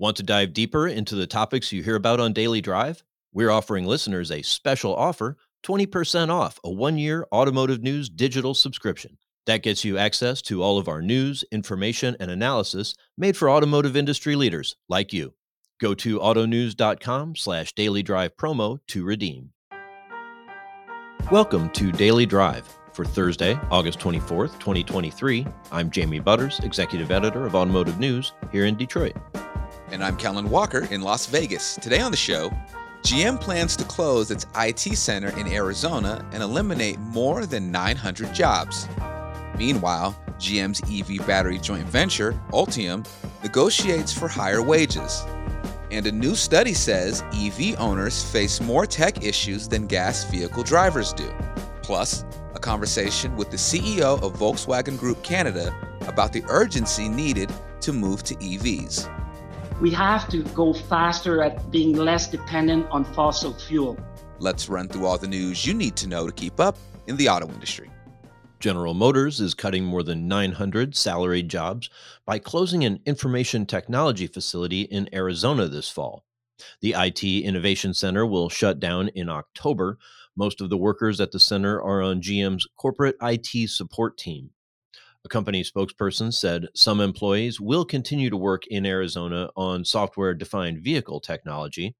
Want to dive deeper into the topics you hear about on Daily Drive? We're offering listeners a special offer 20% off a one year Automotive News digital subscription. That gets you access to all of our news, information, and analysis made for automotive industry leaders like you. Go to autonews.com slash daily drive promo to redeem. Welcome to Daily Drive. For Thursday, August 24th, 2023, I'm Jamie Butters, Executive Editor of Automotive News here in Detroit. And I'm Kellen Walker in Las Vegas. Today on the show, GM plans to close its IT center in Arizona and eliminate more than 900 jobs. Meanwhile, GM's EV battery joint venture, Ultium, negotiates for higher wages. And a new study says EV owners face more tech issues than gas vehicle drivers do. Plus, a conversation with the CEO of Volkswagen Group Canada about the urgency needed to move to EVs. We have to go faster at being less dependent on fossil fuel. Let's run through all the news you need to know to keep up in the auto industry. General Motors is cutting more than 900 salaried jobs by closing an information technology facility in Arizona this fall. The IT Innovation Center will shut down in October. Most of the workers at the center are on GM's corporate IT support team. A company spokesperson said some employees will continue to work in Arizona on software defined vehicle technology.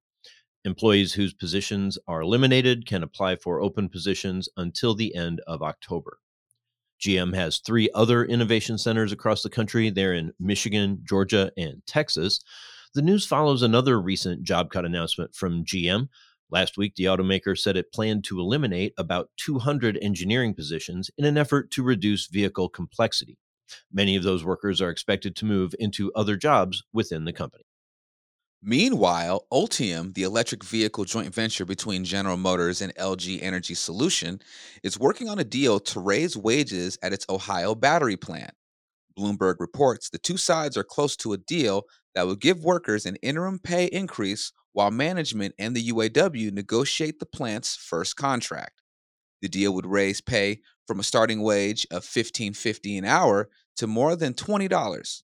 Employees whose positions are eliminated can apply for open positions until the end of October. GM has three other innovation centers across the country. They're in Michigan, Georgia, and Texas. The news follows another recent job cut announcement from GM. Last week, the automaker said it planned to eliminate about 200 engineering positions in an effort to reduce vehicle complexity. Many of those workers are expected to move into other jobs within the company. Meanwhile, Ultium, the electric vehicle joint venture between General Motors and LG Energy Solution, is working on a deal to raise wages at its Ohio battery plant. Bloomberg reports the two sides are close to a deal that would give workers an interim pay increase while management and the UAW negotiate the plant's first contract. The deal would raise pay from a starting wage of $15.50 an hour to more than $20.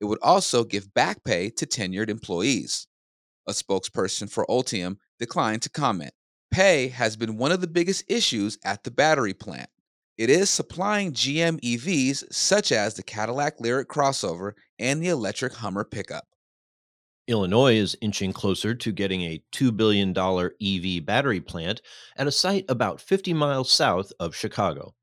It would also give back pay to tenured employees. A spokesperson for Ultium declined to comment. Pay has been one of the biggest issues at the battery plant. It is supplying GM EVs such as the Cadillac Lyriq crossover and the electric Hummer pickup. Illinois is inching closer to getting a $2 billion EV battery plant at a site about 50 miles south of Chicago.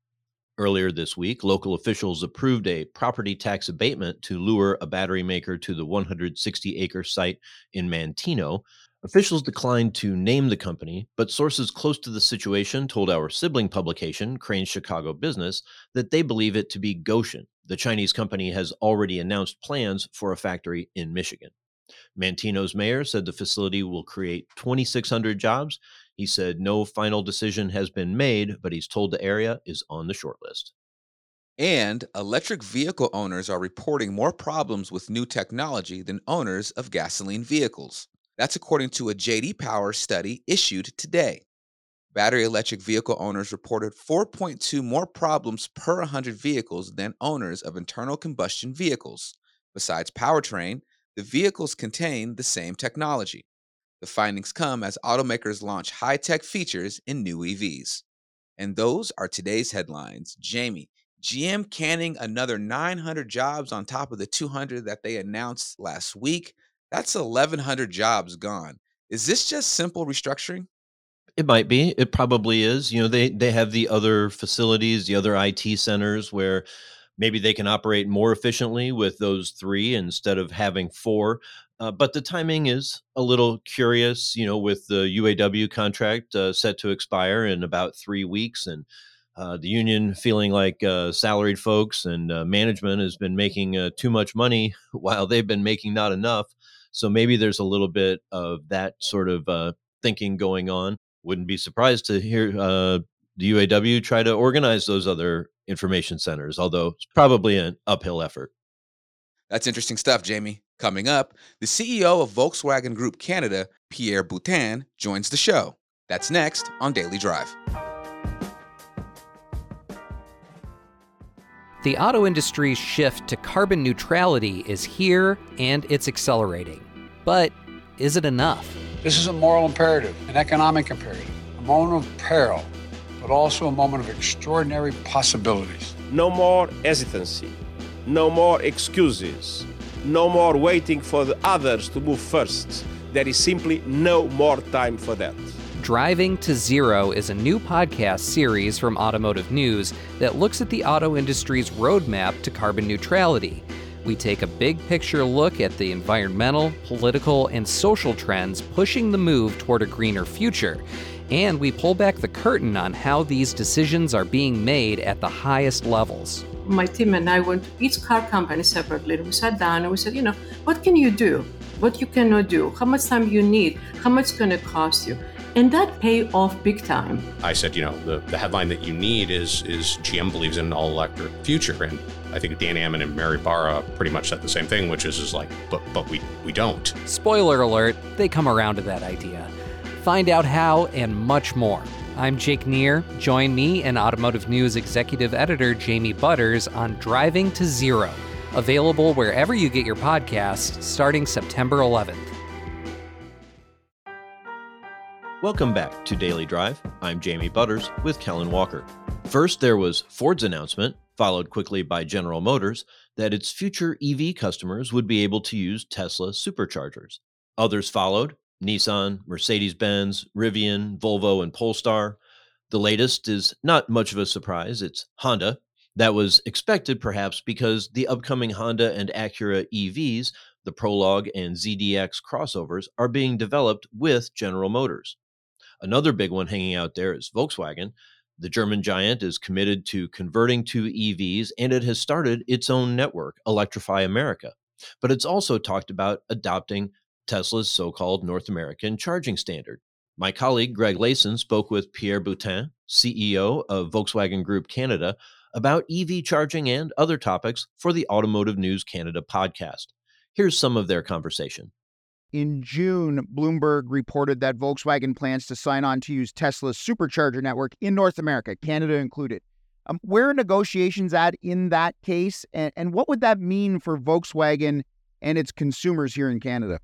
Earlier this week, local officials approved a property tax abatement to lure a battery maker to the 160 acre site in Manteno. Officials declined to name the company, but sources close to the situation told our sibling publication, Crain's Chicago Business, that they believe it to be Gotion. The Chinese company has already announced plans for a factory in Michigan. Manteno's mayor said the facility will create 2,600 jobs. He said no final decision has been made, but he's told the area is on the short list. And electric vehicle owners are reporting more problems with new technology than owners of gasoline vehicles. That's according to a JD Power study issued today. Battery electric vehicle owners reported 4.2 more problems per 100 vehicles than owners of internal combustion vehicles. Besides powertrain, the vehicles contain the same technology. The findings come as automakers launch high tech features in new EVs. And those are today's headlines. Jamie, GM canning another 900 jobs on top of the 200 that they announced last week. That's 1,100 jobs gone. Is this just simple restructuring? It might be. It probably is. You know, they they have the other facilities, the other IT centers where maybe they can operate more efficiently with those three instead of having four. Uh, but the timing is a little curious, you know, with the UAW contract uh, set to expire in about three weeks, and uh, the union feeling like uh, salaried folks and uh, management has been making uh, too much money while they've been making not enough. So maybe there's a little bit of that sort of thinking going on. Wouldn't be surprised to hear the UAW try to organize those other information centers, although it's probably an uphill effort. That's interesting stuff, Jamie. Coming up, the CEO of Volkswagen Group Canada, Pierre Boutin, joins the show. That's next on Daily Drive. The auto industry's shift to carbon neutrality is here and it's accelerating. But is it enough? This is a moral imperative, an economic imperative, a moment of peril, but also a moment of extraordinary possibilities. No more hesitancy, no more excuses, no more waiting for the others to move first. There is simply no more time for that. Driving to Zero is a new podcast series from Automotive News that looks at the auto industry's roadmap to carbon neutrality. We take a big picture look at the environmental, political, and social trends pushing the move toward a greener future. And we pull back the curtain on how these decisions are being made at the highest levels. My team and I went to each car company separately. We sat down and we said, you know, what can you do? What you cannot do? How much time you need? How much it's going to cost you? and that pay off big time. I said, you know, the, the headline that you need is is GM believes in an all electric future, and I think Dan Ammann and Mary Barra pretty much said the same thing, which is is like, but but we we don't. Spoiler alert: they come around to that idea. Find out how and much more. I'm Jake Neher. Join me and Automotive News executive editor Jamie Butters on Driving to Zero, available wherever you get your podcasts starting September 11th. Welcome back to Daily Drive. I'm Jamie Butters with Kellen Walker. First, there was Ford's announcement, followed quickly by General Motors, that its future EV customers would be able to use Tesla superchargers. Others followed Nissan, Mercedes Benz, Rivian, Volvo, and Polestar. The latest is not much of a surprise. It's Honda. That was expected perhaps because the upcoming Honda and Acura EVs, the Prologue and ZDX crossovers, are being developed with General Motors. Another big one hanging out there is Volkswagen. The German giant is committed to converting to EVs and it has started its own network, Electrify America. But it's also talked about adopting Tesla's so called North American charging standard. My colleague Greg Layson spoke with Pierre Boutin, CEO of Volkswagen Group Canada, about EV charging and other topics for the Automotive News Canada podcast. Here's some of their conversation. In June, Bloomberg reported that Volkswagen plans to sign on to use Tesla's supercharger network in North America, Canada included. Um, where are negotiations at in that case, and, and what would that mean for Volkswagen and its consumers here in Canada?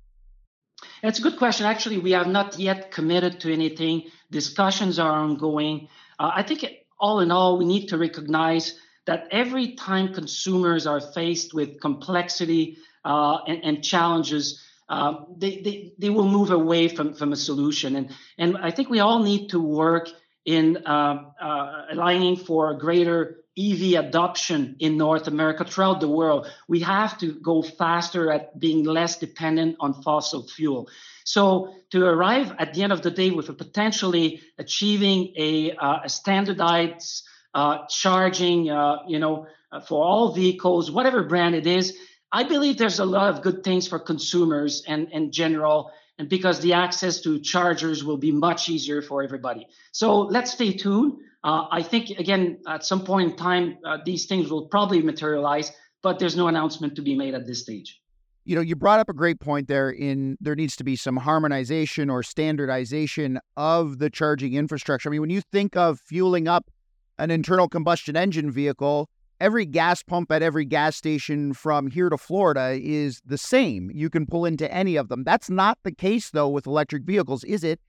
It's a good question. Actually, we have not yet committed to anything. Discussions are ongoing. Uh, I think, all in all, we need to recognize that every time consumers are faced with complexity uh, and, and, challenges, uh, they, they, they will move away from, from a solution. And, and I think we all need to work in uh, uh, aligning for a greater EV adoption in North America throughout the world. We have to go faster at being less dependent on fossil fuel. So to arrive at the end of the day with a potentially achieving a, uh, a standardized uh, charging, uh, you know, for all vehicles, whatever brand it is, I believe there's a lot of good things for consumers and in general, and because the access to chargers will be much easier for everybody. So let's stay tuned. Uh, I think again at some point in time uh, these things will probably materialize, but there's no announcement to be made at this stage. You know, you brought up a great point there. In there needs to be some harmonization or standardization of the charging infrastructure. I mean, when you think of fueling up an internal combustion engine vehicle, every gas pump at every gas station from here to Florida is the same. You can pull into any of them. That's not the case though with electric vehicles, is it?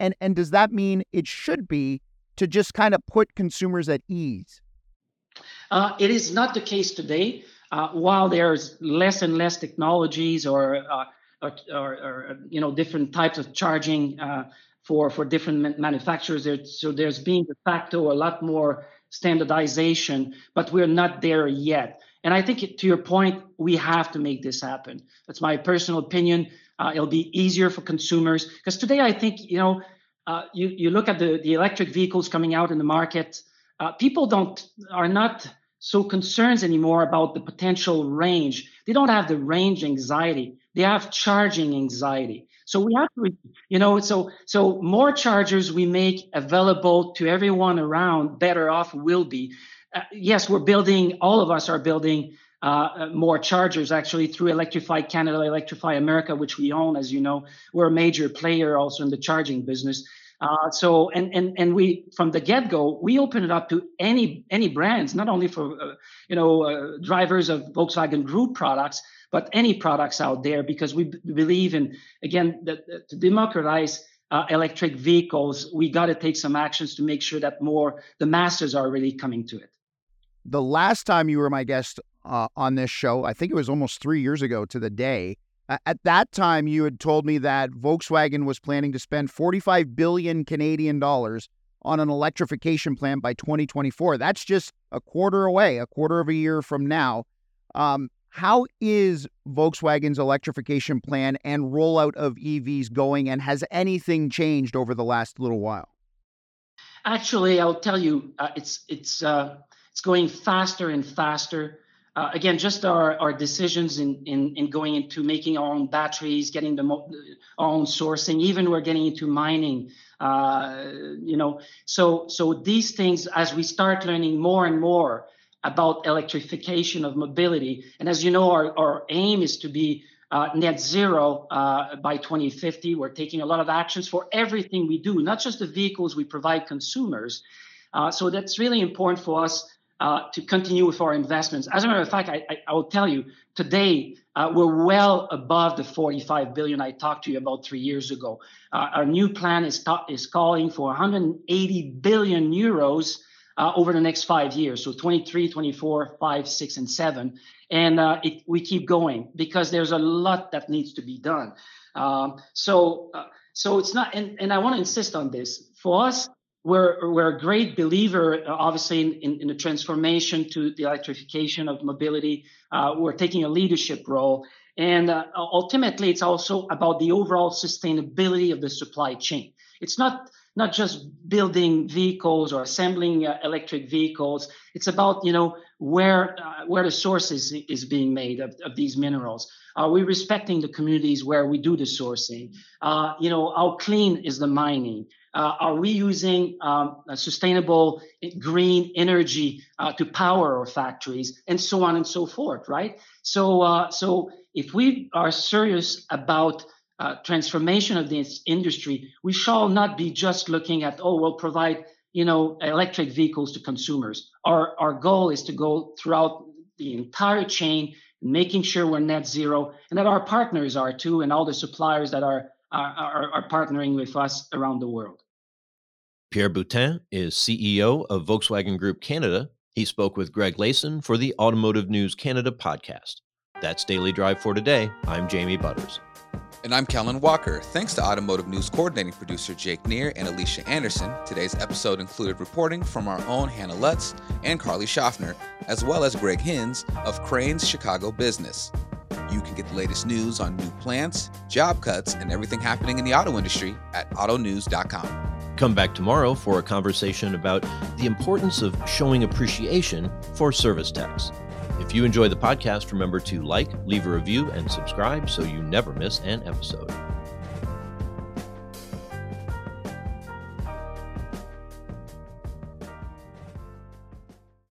And and does that mean it should be to just kind of put consumers at ease? Uh, it is not the case today. Uh, while there's less and less technologies or, uh, or, or, or, you know different types of charging uh, for for different manufacturers, there, so there's being de facto a lot more standardization, but we're not there yet. And I think to your point, we have to make this happen. That's my personal opinion. Uh, it'll be easier for consumers because today I think you know uh, you you look at the the electric vehicles coming out in the market. Uh, people don't are not so concerned anymore about the potential range. They don't have the range anxiety. They have charging anxiety. So we have to, you know, so so more chargers we make available to everyone around, better off we'll be. Uh, yes, we're building. All of us are building uh, uh, more chargers actually through Electrify Canada, Electrify America, which we own, as you know. We're a major player also in the charging business. Uh, so and and and we from the get go we open it up to any any brands, not only for uh, you know uh, drivers of Volkswagen Group products, but any products out there because we b- believe in again that, that to democratize. Uh, electric vehicles, we got to take some actions to make sure that more the masses are really coming to it. The last time you were my guest uh, on this show, I think it was almost three years ago to the day. At that time, you had told me that Volkswagen was planning to spend 45 billion Canadian dollars on an electrification plan by 2024. That's just a quarter away, a quarter of a year from now. Um, how is Volkswagen's electrification plan and rollout of EVs going, and has anything changed over the last little while? Actually, I'll tell you, uh, it's it's uh, it's going faster and faster uh, again, just our, our decisions in, in, in going into making our own batteries, getting the mo- our own sourcing, even we're getting into mining. Uh, you know, so so these things, as we start learning more and more about electrification of mobility, and as you know, our, our aim is to be uh, net zero uh, by 2050. We're taking a lot of actions for everything we do, not just the vehicles we provide consumers. Uh, so that's really important for us uh, to continue with our investments. As a matter of fact, I, I, I will tell you today uh, we're well above the 45 billion I talked to you about three years ago. Uh, our new plan is ta- is calling for 180 billion euros uh, over the next five years. So 23, 24, 5, 6, and 7. And uh, it, we keep going because there's a lot that needs to be done. Um, so so it's not, and, and I want to insist on this. For us, we're, we're a great believer, uh, obviously, in, in, in, the transformation to the electrification of mobility. Uh, we're taking a leadership role. And uh, ultimately, it's also about the overall sustainability of the supply chain. It's not not just building vehicles or assembling uh, electric vehicles. It's about you know where uh, where the source is, is being made of, of these minerals. Are we respecting the communities where we do the sourcing? Uh, you know, how clean is the mining? Uh, are we using um, sustainable green energy uh, to power our factories and so on and so forth right so uh, so if we are serious about uh, transformation of this industry we shall not be just looking at oh we'll provide you know electric vehicles to consumers our our goal is to go throughout the entire chain making sure we're net zero and that our partners are too and all the suppliers that are are, are, are partnering with us around the world Pierre Boutin is CEO of Volkswagen Group Canada. He spoke with Greg Layson for the Automotive News Canada podcast. That's Daily Drive for today. I'm Jamie Butters. And I'm Kellen Walker. Thanks to Automotive News coordinating producer Jake Neher and Alicia Anderson. Today's episode included reporting from our own Hannah Lutz and Carly Schaffner, as well as Greg Hinz of Crain's Chicago Business. You can get the latest news on new plants, job cuts, and everything happening in the auto industry at autonews.com. Come back tomorrow for a conversation about the importance of showing appreciation for service techs. If you enjoy the podcast, remember to like, leave a review, and subscribe so you never miss an episode.